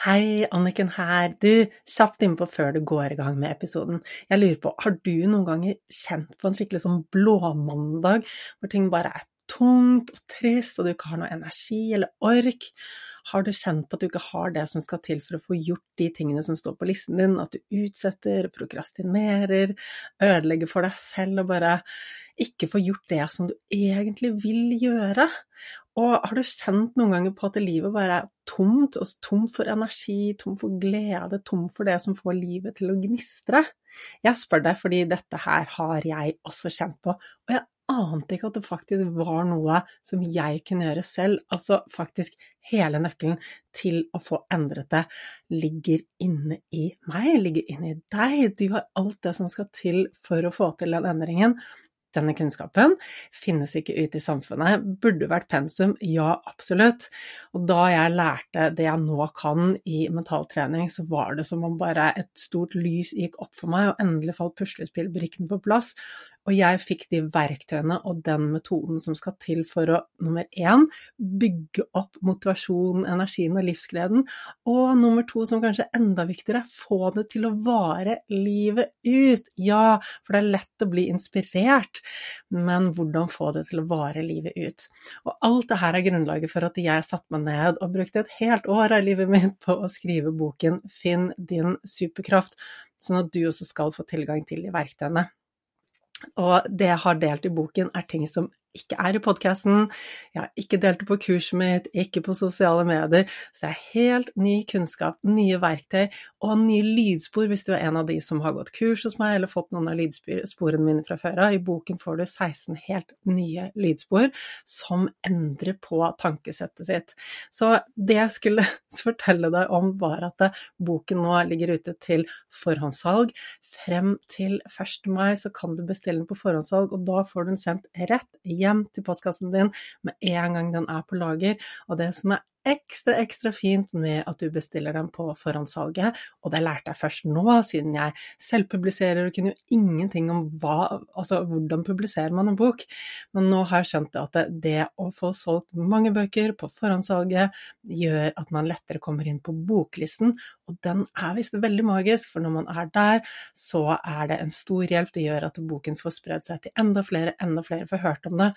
Hei, Anniken her. Du, kjapt innpå før du går i gang med episoden. Jeg lurer på, har du noen ganger kjent på en skikkelig sånn blåmandag, hvor ting bare er tungt og trist, og du ikke har noe energi eller ork? Har du kjent på at du ikke har det som skal til for å få gjort de tingene som står på listen din, at du utsetter, prokrastinerer, ødelegger for deg selv og bare ikke får gjort det som du egentlig vil gjøre? Og har du kjent noen ganger på at livet bare er tomt, og tomt for energi, tomt for glede, tomt for det som får livet til å gnistre? Jeg spør deg fordi dette her har jeg også kjent på, og jeg ante ikke at det faktisk var noe som jeg kunne gjøre selv. Altså faktisk hele nøkkelen til å få endret det ligger inne i meg, ligger inne i deg. Du har alt det som skal til for å få til den endringen. Denne kunnskapen finnes ikke ute i samfunnet. Burde vært pensum? Ja, absolutt. Og da jeg lærte det jeg nå kan i mentaltrening, så var det som om bare et stort lys gikk opp for meg, og endelig falt puslespillbrikkene på plass. Og jeg fikk de verktøyene og den metoden som skal til for å nummer én bygge opp motivasjonen, energien og livsgleden, og nummer to, som kanskje er enda viktigere, få det til å vare livet ut. Ja, for det er lett å bli inspirert, men hvordan få det til å vare livet ut? Og alt det her er grunnlaget for at jeg satte meg ned og brukte et helt år av livet mitt på å skrive boken Finn din superkraft, sånn at du også skal få tilgang til de verktøyene. Og det jeg har delt i boken, er ting som ikke er i podkasten. Jeg har ikke delt det på kurset mitt, ikke på sosiale medier. Så det er helt ny kunnskap, nye verktøy og nye lydspor hvis du er en av de som har gått kurs hos meg eller fått noen av lydsporene mine fra før av. I boken får du 16 helt nye lydspor som endrer på tankesettet sitt. Så det jeg skulle fortelle deg om, var at boken nå ligger ute til forhåndssalg. Frem til 1. mai så kan du bestille den på forhåndssalg, og da får du den sendt rett til postkassen din med en gang den er på lager. Og det som er ekstra, ekstra fint med at du bestiller dem på forhåndssalget, og det lærte jeg først nå, siden jeg selvpubliserer og kunne jo ingenting om hva, altså hvordan publiserer man en bok, men nå har jeg skjønt at det, å få solgt mange bøker på forhåndssalget gjør at man lettere kommer inn på boklisten, og den er visst veldig magisk, for når man er der, så er det en stor hjelp. Det gjør at boken får spredd seg til enda flere, enda flere får hørt om det.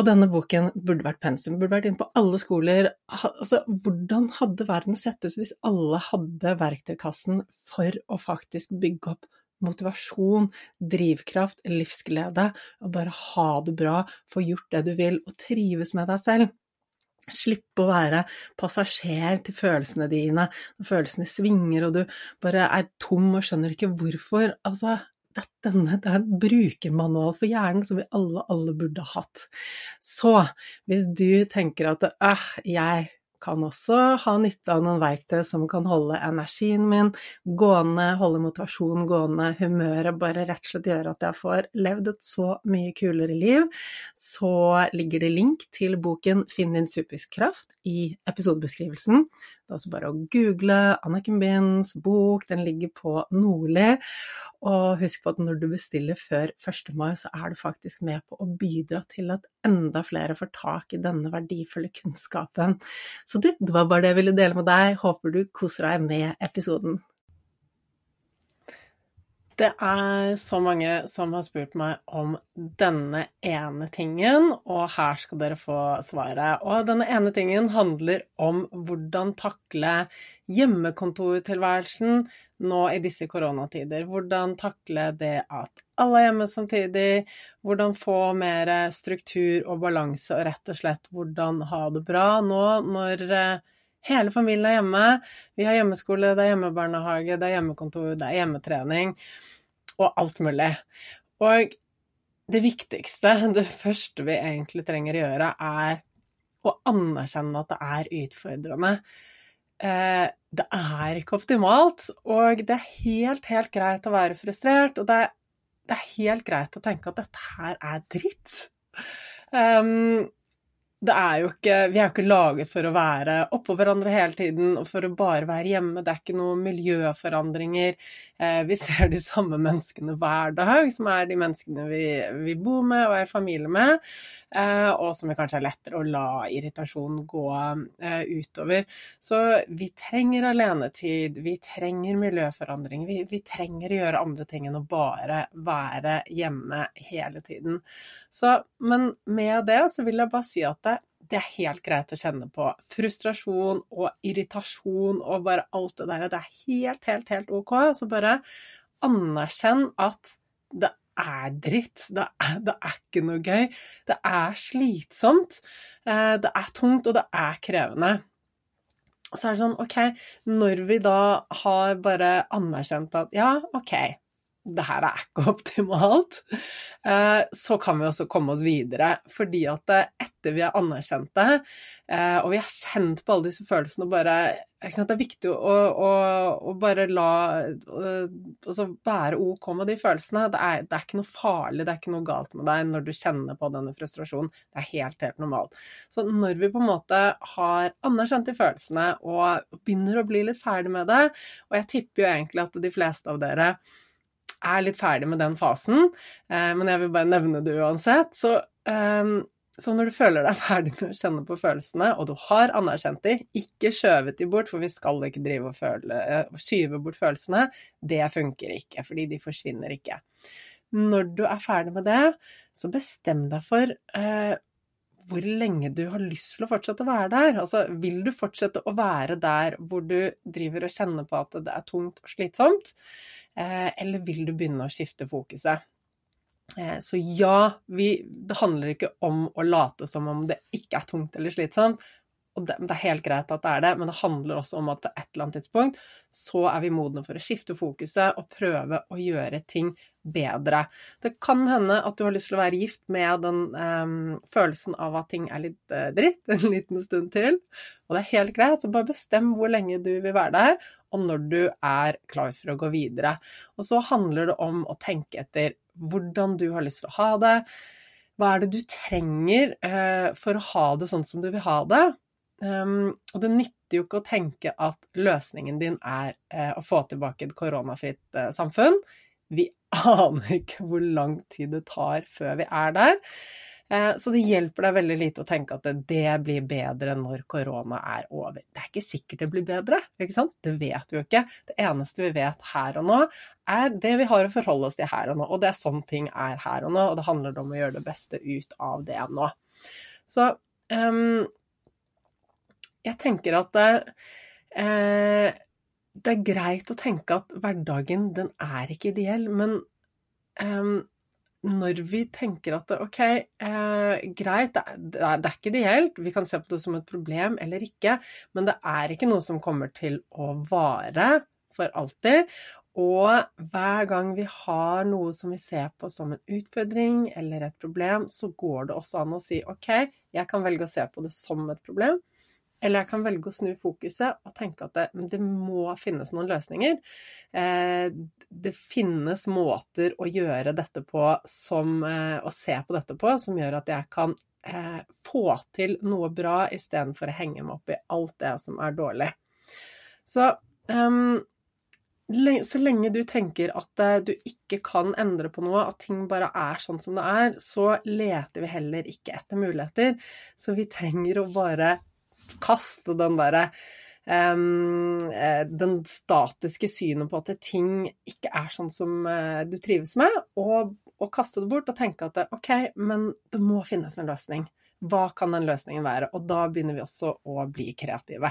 Og denne boken burde vært pensum, burde vært inne på alle skoler. Altså, hvordan hadde verden sett ut hvis alle hadde verktøykassen for å faktisk bygge opp motivasjon, drivkraft, livsglede, og bare ha det bra, få gjort det du vil, og trives med deg selv? Slippe å være passasjer til følelsene dine når følelsene svinger og du bare er tom og skjønner ikke hvorfor. Altså, denne det er en brukermanual for hjernen som vi alle, alle burde hatt. Så hvis du tenker at øh, jeg kan også ha nytte av noen verktøy som kan holde energien min gående, holde motivasjonen gående, humøret bare rett og slett gjøre at jeg får levd et så mye kulere liv, så ligger det link til boken Finn din superkraft i episodebeskrivelsen. Det er også bare å google Anniken Binds bok, den ligger på Nordli. Og husk på at når du bestiller før 1. mai, så er du faktisk med på å bidra til at enda flere får tak i denne verdifulle kunnskapen. Så det, det var bare det jeg ville dele med deg. Håper du koser deg med episoden. Det er så mange som har spurt meg om denne ene tingen, og her skal dere få svaret. Og denne ene tingen handler om hvordan takle hjemmekontortilværelsen nå i disse koronatider. Hvordan takle det at alle er hjemme samtidig, hvordan få mer struktur og balanse, og rett og slett hvordan ha det bra nå når eh, Hele familien er hjemme. Vi har hjemmeskole, det er hjemmebarnehage, det er hjemmekontor, det er hjemmetrening og alt mulig. Og det viktigste, det første vi egentlig trenger å gjøre, er å anerkjenne at det er utfordrende. Eh, det er ikke optimalt, og det er helt, helt greit å være frustrert. Og det er, det er helt greit å tenke at dette her er dritt. Um, det er jo ikke Vi er jo ikke laget for å være oppå hverandre hele tiden og for å bare være hjemme. Det er ikke noen miljøforandringer. Eh, vi ser de samme menneskene hver dag, som er de menneskene vi, vi bor med og er familie med, eh, og som det kanskje er lettere å la irritasjon gå eh, utover. Så vi trenger alenetid, vi trenger miljøforandringer. Vi, vi trenger å gjøre andre ting enn å bare være hjemme hele tiden. Så, men med det så vil jeg bare si at det er helt greit å kjenne på frustrasjon og irritasjon og bare alt det der. Det er helt, helt, helt ok. Så bare anerkjenn at det er dritt. Det er, det er, ikke noe gøy. Det er slitsomt. Eh, det er tungt, og det er krevende. Og så er det sånn, OK, når vi da har bare anerkjent at ja, OK, det her er ikke optimalt, eh, så kan vi også komme oss videre. Fordi at eh, etter vi har anerkjent det, eh, og vi har kjent på alle disse følelsene og bare Det er viktig å, å, å bare la Altså være OK med de følelsene. Det er, det er, ikke noe farlig, det er ikke noe galt med deg når du kjenner på denne frustrasjonen. Det er helt, helt normalt. Så når vi på en måte har anerkjent de følelsene og begynner å bli litt ferdig med det, og jeg tipper jo egentlig at de fleste av dere er litt ferdig med den fasen, eh, men jeg vil bare nevne det uansett. Så, eh, så når du føler deg ferdig med å kjenne på følelsene, og du har anerkjent de, ikke skjøvet de bort, for vi skal ikke drive og føle, eh, skyve bort følelsene, det funker ikke, fordi de forsvinner ikke. Når du er ferdig med det, så bestem deg for eh, hvor lenge du har lyst til å fortsette å være der. Altså, vil du fortsette å være der hvor du driver og kjenner på at det er tungt og slitsomt? Eh, eller vil du begynne å skifte fokuset? Eh, så ja, vi, det handler ikke om å late som om det ikke er tungt eller slitsomt. Og det, det, er helt greit at det er det, men det handler også om at på et eller annet tidspunkt så er vi modne for å skifte fokuset og prøve å gjøre ting bedre. Det kan hende at du har lyst til å være gift med den um, følelsen av at ting er litt uh, dritt en liten stund til, og det er helt greit, så bare bestem hvor lenge du vil være der, og når du er klar for å gå videre. Og så handler det om å tenke etter hvordan du har lyst til å ha det. Hva er det du trenger uh, for å ha det sånn som du vil ha det? Um, og det nytter jo ikke å tenke at løsningen din er uh, å få tilbake et koronafritt uh, samfunn. Vi aner ikke hvor lang tid det tar før vi er der. Uh, så det hjelper deg veldig lite å tenke at det, det, blir bedre når korona er over. Det er ikke sikkert det blir bedre, ikke sant? Det vet vi jo ikke. Det eneste vi vet her og nå, er det vi har å forholde oss til her og nå. Og det er sånn ting er her og nå, og det handler om å gjøre det beste ut av det nå. Så um, jeg tenker at eh, det er greit å tenke at hverdagen, den er ikke ideell, men eh, når vi tenker at ok, eh, greit, det er, det er, ikke ideelt, vi kan se på det som et problem eller ikke, men det er ikke noe som kommer til å vare for alltid. Og hver gang vi har noe som vi ser på som en utfordring eller et problem, så går det også an å si ok, jeg kan velge å se på det som et problem, eller jeg kan velge å snu fokuset og tenke at det, det må finnes noen løsninger. Eh, det finnes måter å gjøre dette på som eh, Å se på dette på som gjør at jeg kan eh, få til noe bra istedenfor å henge meg opp i alt det som er dårlig. Så um, så lenge du tenker at du ikke kan endre på noe, at ting bare er sånn som det er, så leter vi heller ikke etter muligheter. Så vi trenger å bare kaste den derre um, den statiske synet på at ting ikke er sånn som uh, du trives med, og, og, kaste det bort og tenke at OK, men det må finnes en løsning. Hva kan den løsningen være? Og da begynner vi også å bli kreative.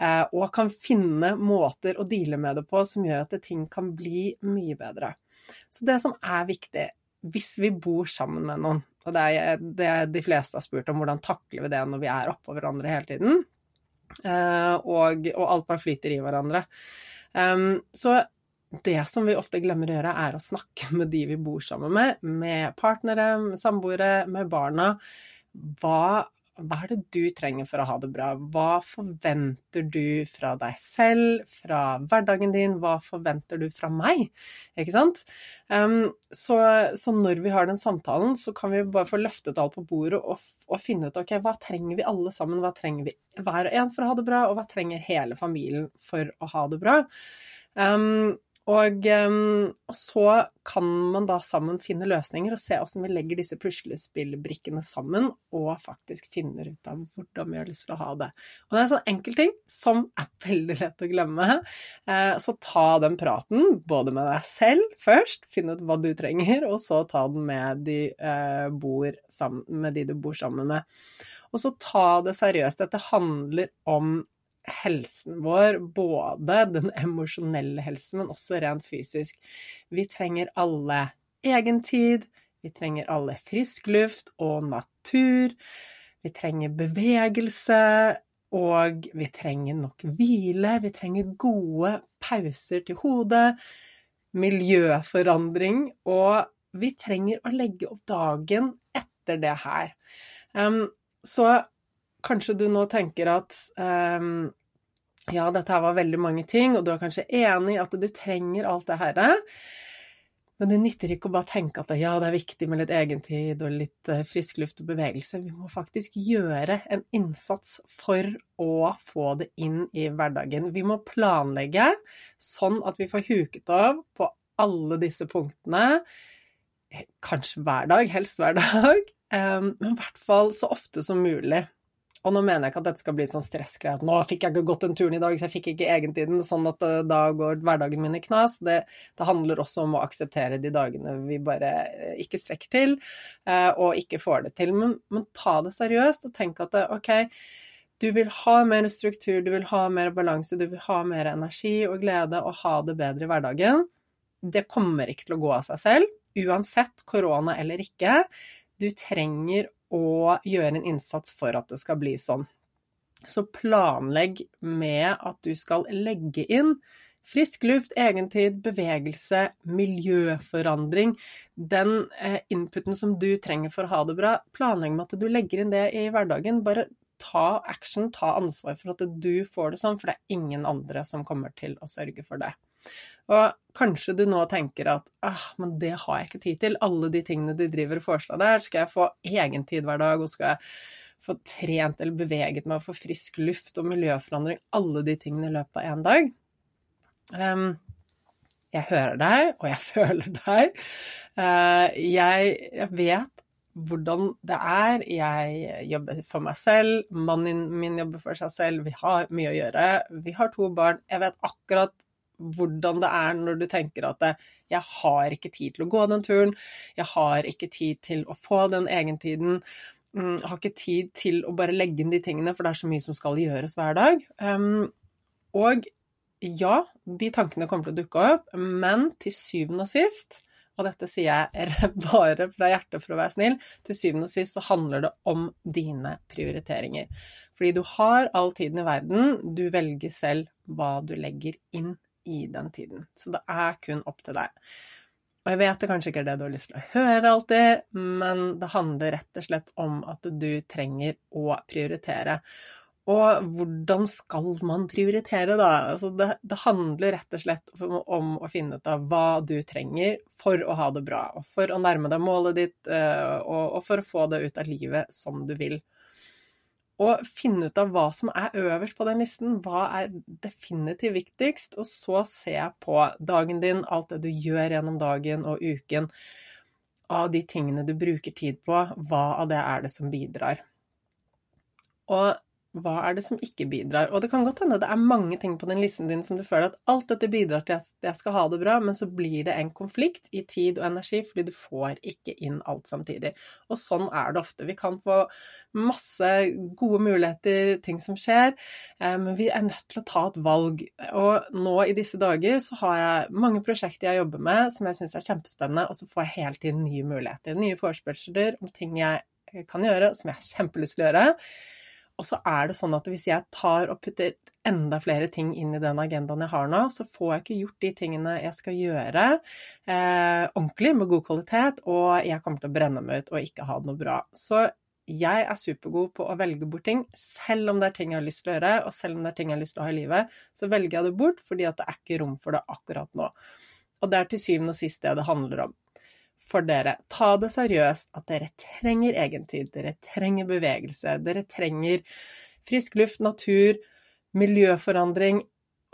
Eh, og kan finne måter å deale med det på som gjør at ting kan bli mye bedre. Så det som er viktig hvis vi bor sammen med noen, og det er det de fleste har spurt om, hvordan takler vi det når vi er oppå hverandre hele tiden? Uh, og, og, alt bare flyter i hverandre. Så det som vi ofte glemmer å gjøre, er å snakke med de vi bor sammen med, med partnere, med samboere, med barna. Hva hva er det du trenger for å ha det bra? Hva forventer du fra deg selv, fra hverdagen din? Hva forventer du fra meg? Ikke sant? Um, så, så, når vi har den samtalen, så kan vi bare få løftet alt på bordet og, og, finne ut ok, hva trenger vi alle sammen? Hva trenger vi hver og en for å ha det bra, og hva trenger hele familien for å ha det bra? Um, og, um, og, så kan man da sammen finne løsninger og se hvordan vi legger disse puslespillbrikkene sammen, og faktisk finner ut av hvordan vi har lyst til å ha det. Og det er en sånn enkel ting som er veldig lett å glemme. Uh, så ta den praten, både med deg selv først, finne ut hva du trenger, og så ta den med de, bor sammen, med de du bor sammen med. Og så ta det seriøst. Dette handler om helsen vår, både den emosjonelle helsen, men også rent fysisk. Vi trenger alle egen tid, vi trenger alle frisk luft og natur. Vi trenger bevegelse, og vi trenger nok hvile. Vi trenger gode pauser til hodet, miljøforandring, og vi trenger å legge opp dagen etter det her. Um, så kanskje du nå tenker at um, ja, dette her var veldig mange ting, og du er kanskje enig i at du trenger alt det her. Men det nytter ikke å bare tenke at ja, det er viktig med litt egentid og litt eh, frisk luft og bevegelse. Vi må faktisk gjøre en innsats for å få det inn i hverdagen. Vi må planlegge sånn at vi får huket av på alle disse punktene. Kanskje hver dag, helst hver dag, men i hvert fall så ofte som mulig. Og nå mener jeg ikke at dette skal bli et sånn stressgreie at nå fikk jeg ikke gått den turen i dag, så jeg fikk ikke egentiden, sånn at eh, da går hverdagen min i knas. Det, det, handler også om å akseptere de dagene vi bare eh, ikke strekker til, eh, og ikke får det til. Men, men ta det seriøst og tenk at OK, du vil ha mer struktur, du vil ha mer balanse, du vil ha mer energi og glede og ha det bedre i hverdagen. Det kommer ikke til å gå av seg selv, uansett korona eller ikke. Du trenger å gjøre en innsats for at det skal bli sånn. Så planlegg med at du skal legge inn frisk luft, egentid, bevegelse, miljøforandring. Den eh, inputen som du trenger for å ha det bra, planlegg med at du legger inn det i hverdagen. Bare ta action, ta ansvar for at du får det sånn, for det er ingen andre som kommer til å sørge for det. Og kanskje du nå tenker at ah, men det har jeg ikke tid til. Alle de tingene du driver og foreslår der, skal jeg få egen tid hver dag, og skal jeg få trent eller beveget meg og få frisk luft og miljøforandring, alle de tingene i løpet av én dag. Um, jeg hører deg, og jeg føler deg. Uh, jeg, jeg vet hvordan det er. Jeg jobber for meg selv, mannen min jobber for seg selv, vi har mye å gjøre. Vi har to barn. Jeg vet akkurat hvordan det er når du tenker at 'jeg har ikke tid til å gå den turen', 'jeg har ikke tid til å få den egentiden', mm, 'jeg har ikke tid til å bare legge inn de tingene, for det er så mye som skal gjøres hver dag'. Um, og ja, de tankene kommer til å dukke opp, men til syvende og sist og dette sier jeg bare fra hjertet for å være snill, til syvende og sist så handler det om dine prioriteringer. Fordi du har all tiden i verden, du velger selv hva du legger inn i den tiden. Så det er kun opp til deg. Og jeg vet det kanskje ikke er det du har lyst til å høre alltid, men det handler rett og slett om at du trenger å prioritere. Og hvordan skal man prioritere, da? Altså det, det, handler rett og slett om å finne ut av hva du trenger for å ha det bra, og for å nærme deg målet ditt, og, og for å få det ut av livet som du vil og finne ut av hva som er øverst på den listen. Hva er definitivt viktigst? Og så se på dagen din, alt det du gjør gjennom dagen og uken. Av de tingene du bruker tid på, hva av det er det som bidrar? Og hva er det som ikke bidrar? Og det kan godt hende det er mange ting på den listen din som du føler at alt dette bidrar til at jeg skal ha det bra, men så blir det en konflikt i tid og energi fordi du får ikke inn alt samtidig. Og sånn er det ofte. Vi kan få masse gode muligheter, ting som skjer, eh, men vi er nødt til å ta et valg. Og nå i disse dager så har jeg mange prosjekter jeg jobber med som jeg syns er kjempespennende, og så får jeg hele tiden nye muligheter. Nye forespørsler om ting jeg kan gjøre, som jeg har kjempelyst til å gjøre. Og så er det sånn at hvis jeg tar og putter enda flere ting inn i den agendaen jeg har nå, så får jeg ikke gjort de tingene jeg skal gjøre eh, ordentlig, med god kvalitet, og jeg kommer til å brenne meg ut og ikke ha det noe bra. Så jeg er supergod på å velge bort ting, selv om det er ting jeg har lyst til å gjøre, og selv om det er ting jeg har lyst til å ha i livet, så velger jeg det bort fordi at det er ikke rom for det akkurat nå. Og det er til syvende og sist det det handler om. For dere, ta det seriøst at dere trenger egentid, dere trenger bevegelse, dere trenger frisk luft, natur, miljøforandring,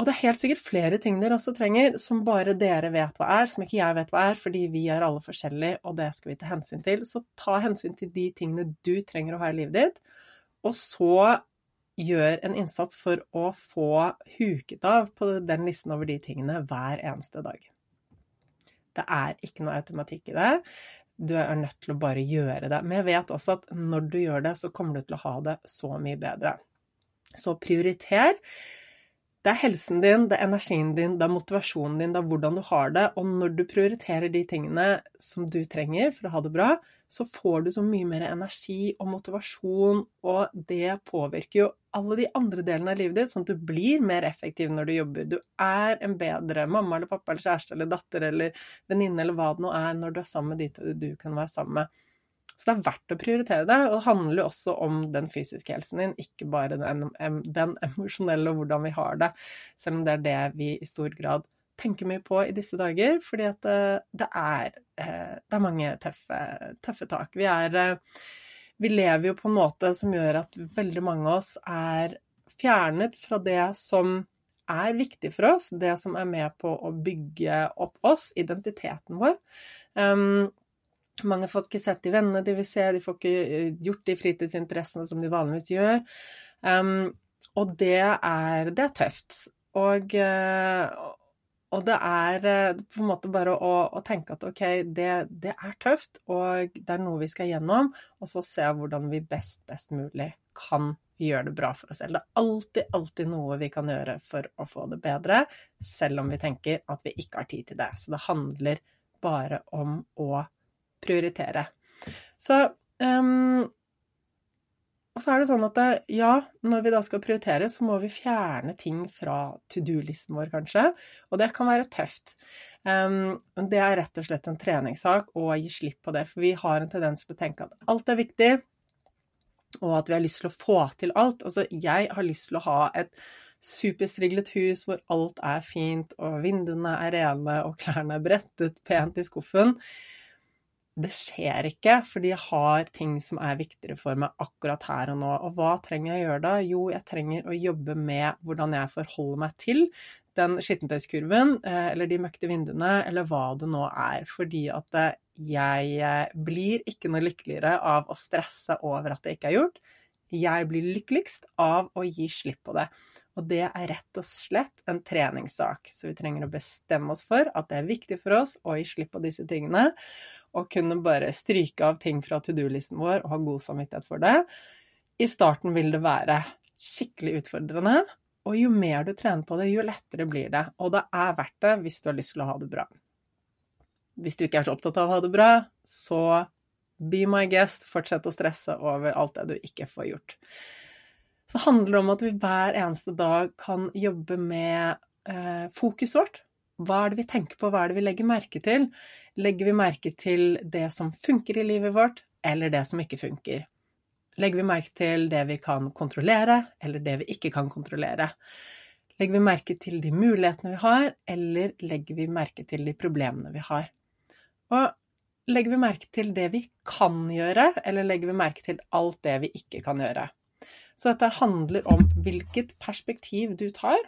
og det er helt sikkert flere ting dere også trenger, som bare dere vet hva er, som ikke jeg vet hva er, fordi vi er alle forskjellige, og det skal vi ta hensyn til. Så ta hensyn til de tingene du trenger å ha i livet ditt, og så gjør en innsats for å få huket av på den listen over de tingene hver eneste dag. Det er ikke noe automatikk i det. Du er nødt til å bare gjøre det. Men jeg vet også at når du gjør det, så kommer du til å ha det så mye bedre. Så prioriter. Det er helsen din, det er energien din, det er motivasjonen din, det er hvordan du har det. Og når du prioriterer de tingene som du trenger for å ha det bra, så får du så mye mer energi og motivasjon, og det påvirker jo alle de andre delene av livet ditt, sånn at du blir mer effektiv når du jobber. Du er en bedre mamma eller pappa eller kjæreste eller datter eller venninne eller hva det nå er, når du er sammen med de du kan være sammen med. Så det er verdt å prioritere det. Og det handler jo også om den fysiske helsen din, ikke bare den, den emosjonelle og hvordan vi har det, selv om det er det vi i stor grad tenker mye på i disse dager, fordi at eh, det, er, eh, det er, mange tøffe, tøffe tak. Vi, er, eh, vi lever jo på en måte som gjør at veldig mange av oss er fjernet fra det som er viktig for oss, det som er med på å bygge opp oss, identiteten vår. Um, mange får ikke sett de vennene de vil se, de får ikke eh, gjort de fritidsinteressene som de vanligvis gjør. Um, og det er, det er tøft. Og, eh, og, det er eh, på en måte bare å, å tenke at ok, det, det, er tøft, og det er noe vi skal gjennom, og så se hvordan vi best, best mulig kan gjøre det bra for oss selv. Det er alltid, alltid noe vi kan gjøre for å få det bedre, selv om vi tenker at vi ikke har tid til det. Så det handler bare om å prioritere. Så um, og så er det sånn at ja, når vi da skal prioritere, så må vi fjerne ting fra to do-listen vår, kanskje. Og det kan være tøft. Um, det er rett og slett en treningssak å gi slipp på det, for vi har en tendens til å tenke at alt er viktig, og at vi har lyst til å få til alt. Altså, jeg har lyst til å ha et superstriglet hus hvor alt er fint, og vinduene er rene, og klærne er brettet pent i skuffen det skjer ikke, fordi jeg har ting som er viktigere for meg akkurat her og nå. Og hva trenger jeg å gjøre da? Jo, jeg trenger å jobbe med hvordan jeg forholder meg til den skittentøyskurven, eh, eller de møkte vinduene, eller hva det nå er. Fordi at eh, jeg blir ikke noe lykkeligere av å stresse over at det ikke er gjort. Jeg blir lykkeligst av å gi slipp på det. Og det er rett og slett en treningssak. Så vi trenger å bestemme oss for at det er viktig for oss å gi slipp på disse tingene og kunne bare stryke av ting fra to do-listen vår og ha god samvittighet for det. I starten vil det være skikkelig utfordrende, og jo mer du trener på det, jo lettere blir det. Og det er verdt det hvis du har lyst til å ha det bra. Hvis du ikke er så opptatt av å ha det bra, så be my guest, fortsett å stresse over alt det du ikke får gjort. Så det handler om at vi hver eneste dag kan jobbe med eh, fokuset vårt. Hva er det vi tenker på, hva er det vi legger merke til? Legger vi merke til det som funker i livet vårt, eller det som ikke funker? Legger vi merke til det vi kan kontrollere, eller det vi ikke kan kontrollere? Legger vi merke til de mulighetene vi har, eller legger vi merke til de problemene vi har? Og legger vi merke til det vi kan gjøre, eller legger vi merke til alt det vi ikke kan gjøre? Så dette handler om hvilket perspektiv du tar,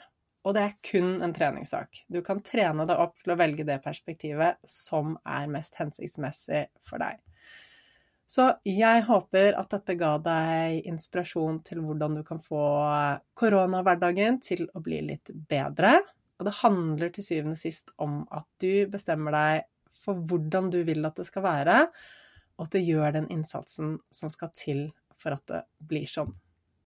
og det er kun en treningssak. Du kan trene deg opp til å velge det perspektivet som er mest hensiktsmessig for deg. Så jeg håper at dette ga deg inspirasjon til hvordan du kan få koronahverdagen til å bli litt bedre. Og det handler til syvende og sist om at du bestemmer deg for hvordan du vil at det skal være, og at du gjør den innsatsen som skal til for at det blir sånn.